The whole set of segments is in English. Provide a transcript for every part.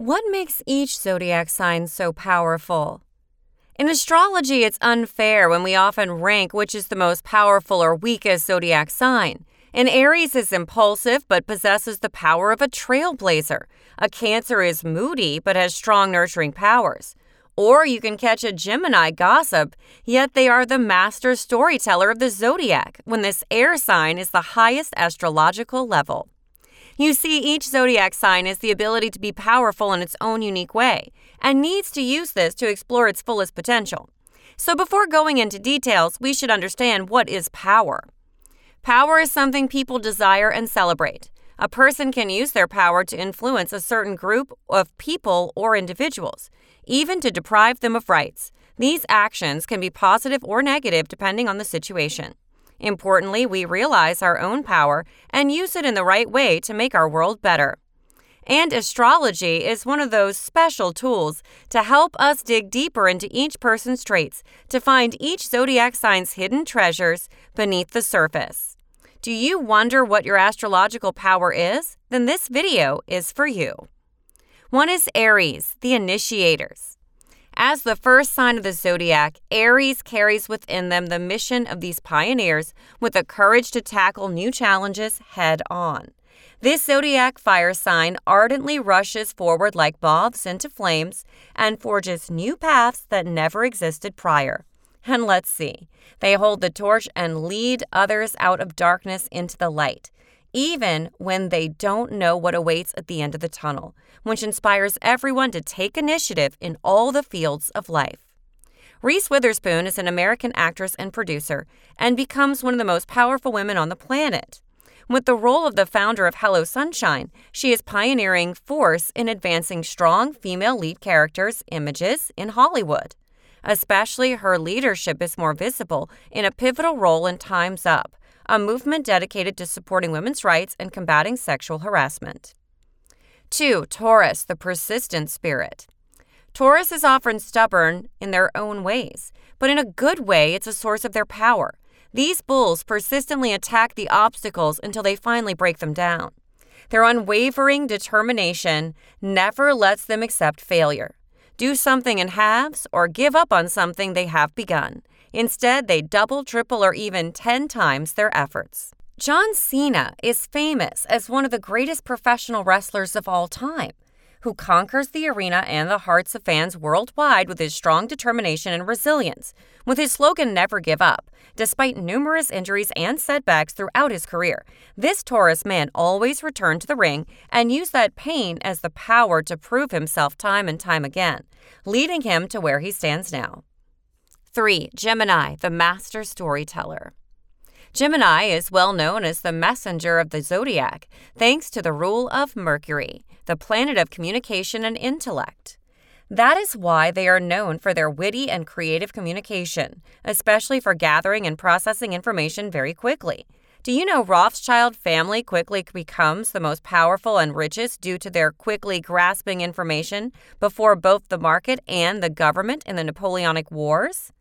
What makes each zodiac sign so powerful? In astrology, it's unfair when we often rank which is the most powerful or weakest zodiac sign. An Aries is impulsive but possesses the power of a trailblazer. A Cancer is moody but has strong nurturing powers. Or you can catch a Gemini gossip, yet they are the master storyteller of the zodiac when this air sign is the highest astrological level. You see, each zodiac sign has the ability to be powerful in its own unique way and needs to use this to explore its fullest potential. So, before going into details, we should understand what is power. Power is something people desire and celebrate. A person can use their power to influence a certain group of people or individuals, even to deprive them of rights. These actions can be positive or negative depending on the situation. Importantly, we realize our own power and use it in the right way to make our world better. And astrology is one of those special tools to help us dig deeper into each person's traits to find each zodiac sign's hidden treasures beneath the surface. Do you wonder what your astrological power is? Then this video is for you. One is Aries, the initiators. As the first sign of the zodiac, Aries carries within them the mission of these pioneers with the courage to tackle new challenges head on. This zodiac fire sign ardently rushes forward like moths into flames and forges new paths that never existed prior. And let's see, they hold the torch and lead others out of darkness into the light even when they don't know what awaits at the end of the tunnel, which inspires everyone to take initiative in all the fields of life. Reese Witherspoon is an American actress and producer and becomes one of the most powerful women on the planet. With the role of the founder of Hello Sunshine, she is pioneering force in advancing strong female lead characters images in Hollywood. Especially her leadership is more visible in a pivotal role in Time's Up, a movement dedicated to supporting women's rights and combating sexual harassment. 2. Taurus, the persistent spirit. Taurus is often stubborn in their own ways, but in a good way, it's a source of their power. These bulls persistently attack the obstacles until they finally break them down. Their unwavering determination never lets them accept failure, do something in halves, or give up on something they have begun. Instead, they double, triple, or even 10 times their efforts. John Cena is famous as one of the greatest professional wrestlers of all time, who conquers the arena and the hearts of fans worldwide with his strong determination and resilience. With his slogan, Never Give Up, despite numerous injuries and setbacks throughout his career, this Taurus man always returned to the ring and used that pain as the power to prove himself time and time again, leading him to where he stands now. 3. Gemini, the master storyteller. Gemini is well known as the messenger of the zodiac, thanks to the rule of Mercury, the planet of communication and intellect. That is why they are known for their witty and creative communication, especially for gathering and processing information very quickly. Do you know Rothschild family quickly becomes the most powerful and richest due to their quickly grasping information before both the market and the government in the Napoleonic Wars?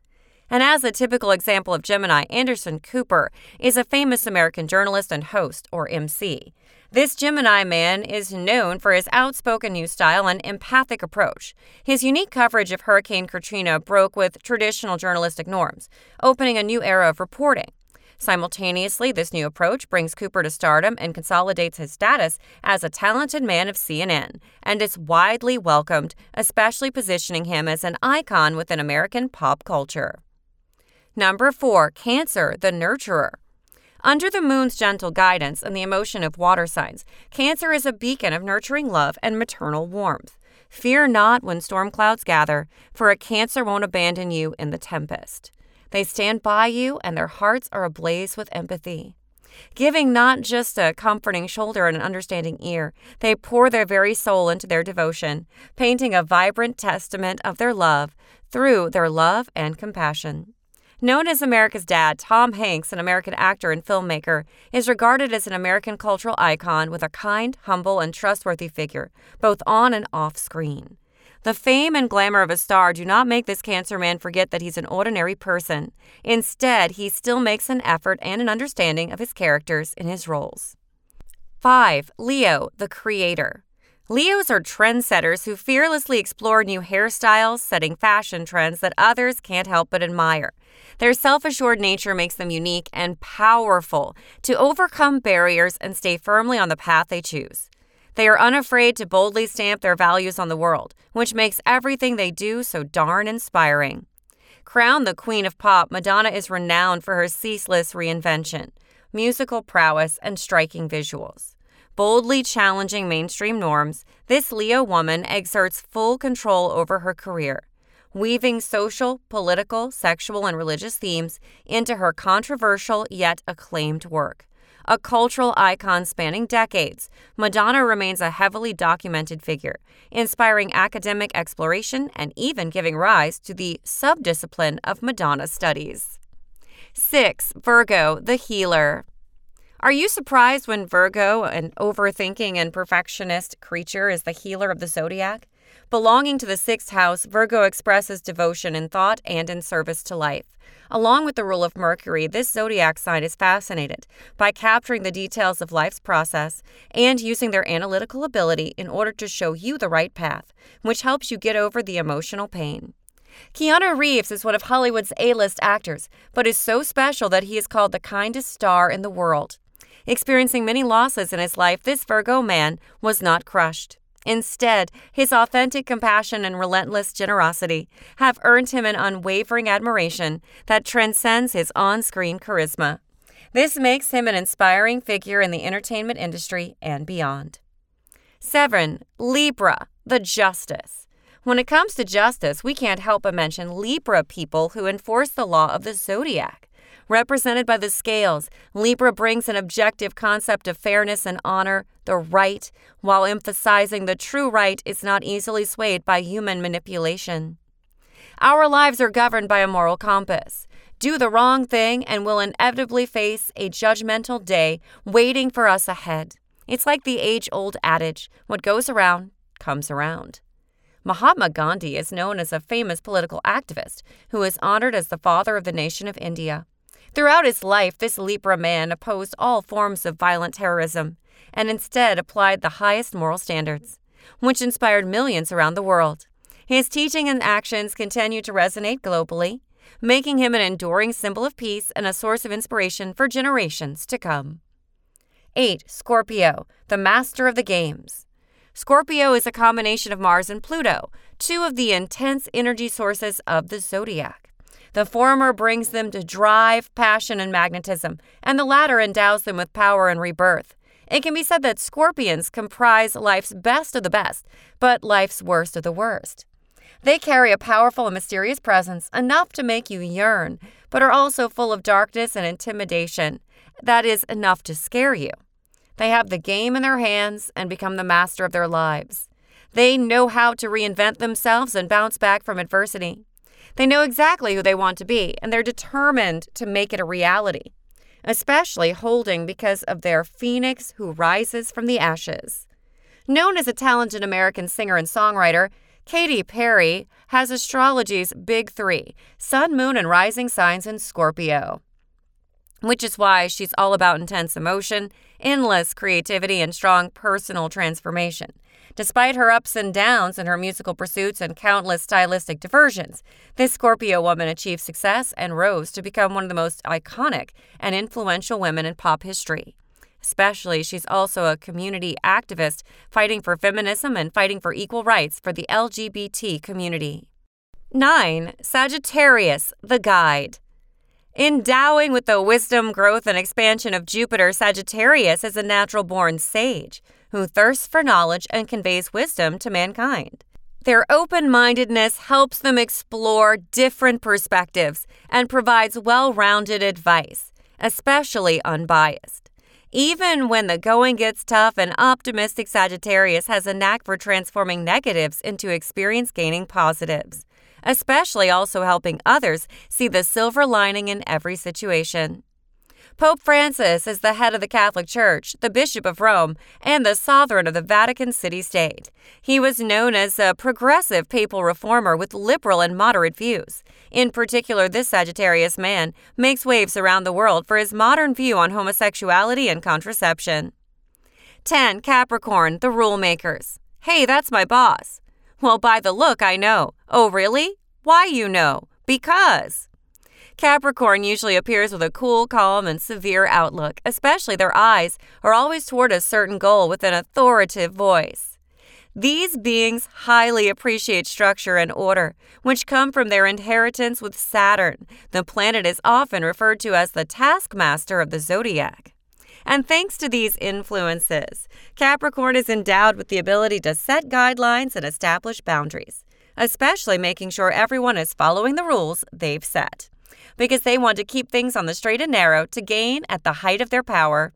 And as a typical example of Gemini, Anderson Cooper is a famous American journalist and host, or MC. This Gemini man is known for his outspoken news style and empathic approach. His unique coverage of Hurricane Katrina broke with traditional journalistic norms, opening a new era of reporting. Simultaneously, this new approach brings Cooper to stardom and consolidates his status as a talented man of CNN, and is widely welcomed, especially positioning him as an icon within American pop culture. Number four, Cancer, the nurturer. Under the moon's gentle guidance and the emotion of water signs, Cancer is a beacon of nurturing love and maternal warmth. Fear not when storm clouds gather, for a Cancer won't abandon you in the tempest. They stand by you, and their hearts are ablaze with empathy. Giving not just a comforting shoulder and an understanding ear, they pour their very soul into their devotion, painting a vibrant testament of their love through their love and compassion. Known as America's Dad, Tom Hanks, an American actor and filmmaker, is regarded as an American cultural icon with a kind, humble, and trustworthy figure, both on and off screen. The fame and glamour of a star do not make this cancer man forget that he's an ordinary person. Instead, he still makes an effort and an understanding of his characters in his roles. 5. Leo, the creator. Leos are trendsetters who fearlessly explore new hairstyles, setting fashion trends that others can't help but admire. Their self assured nature makes them unique and powerful to overcome barriers and stay firmly on the path they choose. They are unafraid to boldly stamp their values on the world, which makes everything they do so darn inspiring. Crowned the Queen of Pop, Madonna is renowned for her ceaseless reinvention, musical prowess, and striking visuals. Boldly challenging mainstream norms, this Leo woman exerts full control over her career, weaving social, political, sexual, and religious themes into her controversial yet acclaimed work. A cultural icon spanning decades, Madonna remains a heavily documented figure, inspiring academic exploration and even giving rise to the subdiscipline of Madonna studies. 6. Virgo, the healer. Are you surprised when Virgo, an overthinking and perfectionist creature, is the healer of the zodiac? Belonging to the sixth house, Virgo expresses devotion in thought and in service to life. Along with the rule of Mercury, this zodiac sign is fascinated by capturing the details of life's process and using their analytical ability in order to show you the right path, which helps you get over the emotional pain. Keanu Reeves is one of Hollywood's A list actors, but is so special that he is called the kindest star in the world. Experiencing many losses in his life, this Virgo man was not crushed. Instead, his authentic compassion and relentless generosity have earned him an unwavering admiration that transcends his on screen charisma. This makes him an inspiring figure in the entertainment industry and beyond. 7. Libra, the Justice. When it comes to justice, we can't help but mention Libra people who enforce the law of the zodiac. Represented by the scales, Libra brings an objective concept of fairness and honor, the right, while emphasizing the true right is not easily swayed by human manipulation. Our lives are governed by a moral compass. Do the wrong thing and we'll inevitably face a judgmental day waiting for us ahead. It's like the age old adage what goes around comes around. Mahatma Gandhi is known as a famous political activist who is honored as the father of the nation of India. Throughout his life, this Libra man opposed all forms of violent terrorism and instead applied the highest moral standards, which inspired millions around the world. His teaching and actions continue to resonate globally, making him an enduring symbol of peace and a source of inspiration for generations to come. 8. Scorpio, the master of the games. Scorpio is a combination of Mars and Pluto, two of the intense energy sources of the zodiac. The former brings them to drive, passion, and magnetism, and the latter endows them with power and rebirth. It can be said that scorpions comprise life's best of the best, but life's worst of the worst. They carry a powerful and mysterious presence, enough to make you yearn, but are also full of darkness and intimidation. That is enough to scare you. They have the game in their hands and become the master of their lives. They know how to reinvent themselves and bounce back from adversity. They know exactly who they want to be, and they're determined to make it a reality, especially holding because of their phoenix who rises from the ashes. Known as a talented American singer and songwriter, Katy Perry has astrology's big three sun, moon, and rising signs in Scorpio. Which is why she's all about intense emotion, endless creativity, and strong personal transformation. Despite her ups and downs in her musical pursuits and countless stylistic diversions, this Scorpio woman achieved success and rose to become one of the most iconic and influential women in pop history. Especially, she's also a community activist fighting for feminism and fighting for equal rights for the LGBT community. 9. Sagittarius, the Guide. Endowing with the wisdom, growth, and expansion of Jupiter, Sagittarius is a natural born sage who thirsts for knowledge and conveys wisdom to mankind. Their open mindedness helps them explore different perspectives and provides well rounded advice, especially unbiased. Even when the going gets tough, an optimistic Sagittarius has a knack for transforming negatives into experience gaining positives, especially also helping others see the silver lining in every situation. Pope Francis is the head of the Catholic Church, the Bishop of Rome, and the sovereign of the Vatican City State. He was known as a progressive papal reformer with liberal and moderate views. In particular, this Sagittarius man makes waves around the world for his modern view on homosexuality and contraception. 10. Capricorn, the rule makers. Hey, that's my boss. Well, by the look, I know. Oh, really? Why you know? Because. Capricorn usually appears with a cool, calm, and severe outlook, especially their eyes are always toward a certain goal with an authoritative voice. These beings highly appreciate structure and order, which come from their inheritance with Saturn. The planet is often referred to as the taskmaster of the zodiac. And thanks to these influences, Capricorn is endowed with the ability to set guidelines and establish boundaries, especially making sure everyone is following the rules they've set. Because they want to keep things on the straight and narrow to gain at the height of their power.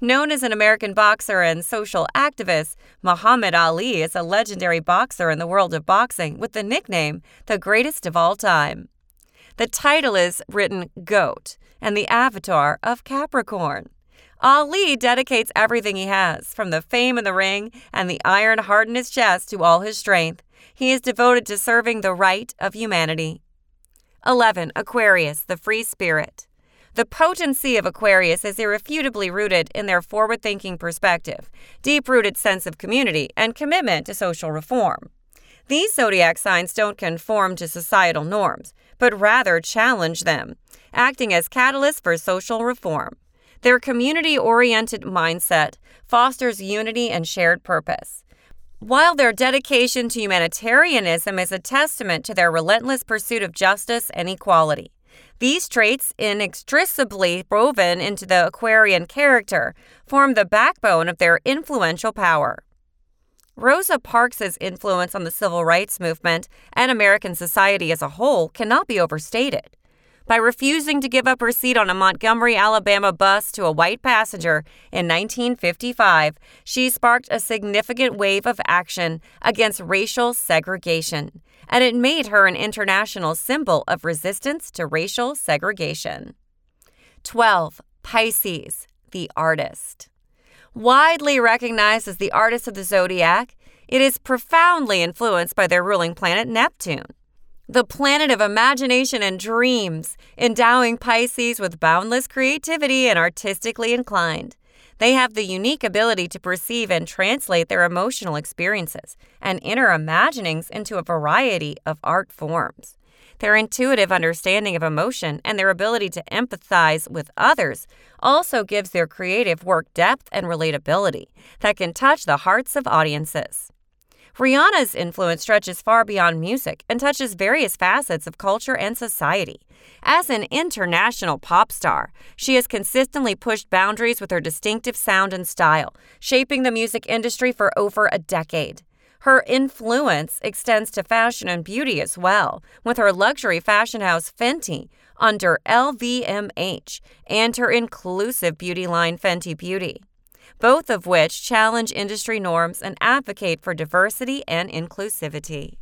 Known as an American boxer and social activist, Muhammad Ali is a legendary boxer in the world of boxing with the nickname the greatest of all time. The title is written GOAT and the avatar of Capricorn. Ali dedicates everything he has, from the fame in the ring and the iron heart in his chest to all his strength. He is devoted to serving the right of humanity. 11. Aquarius, the free spirit. The potency of Aquarius is irrefutably rooted in their forward thinking perspective, deep rooted sense of community, and commitment to social reform. These zodiac signs don't conform to societal norms, but rather challenge them, acting as catalysts for social reform. Their community oriented mindset fosters unity and shared purpose. While their dedication to humanitarianism is a testament to their relentless pursuit of justice and equality, these traits, inextricably woven into the Aquarian character, form the backbone of their influential power. Rosa Parks' influence on the civil rights movement and American society as a whole cannot be overstated. By refusing to give up her seat on a Montgomery, Alabama bus to a white passenger in 1955, she sparked a significant wave of action against racial segregation, and it made her an international symbol of resistance to racial segregation. 12. Pisces, the artist. Widely recognized as the artist of the zodiac, it is profoundly influenced by their ruling planet Neptune the planet of imagination and dreams, endowing Pisces with boundless creativity and artistically inclined. They have the unique ability to perceive and translate their emotional experiences and inner imaginings into a variety of art forms. Their intuitive understanding of emotion and their ability to empathize with others also gives their creative work depth and relatability that can touch the hearts of audiences. Rihanna's influence stretches far beyond music and touches various facets of culture and society. As an international pop star, she has consistently pushed boundaries with her distinctive sound and style, shaping the music industry for over a decade. Her influence extends to fashion and beauty as well, with her luxury fashion house Fenty under LVMH and her inclusive beauty line Fenty Beauty both of which challenge industry norms and advocate for diversity and inclusivity.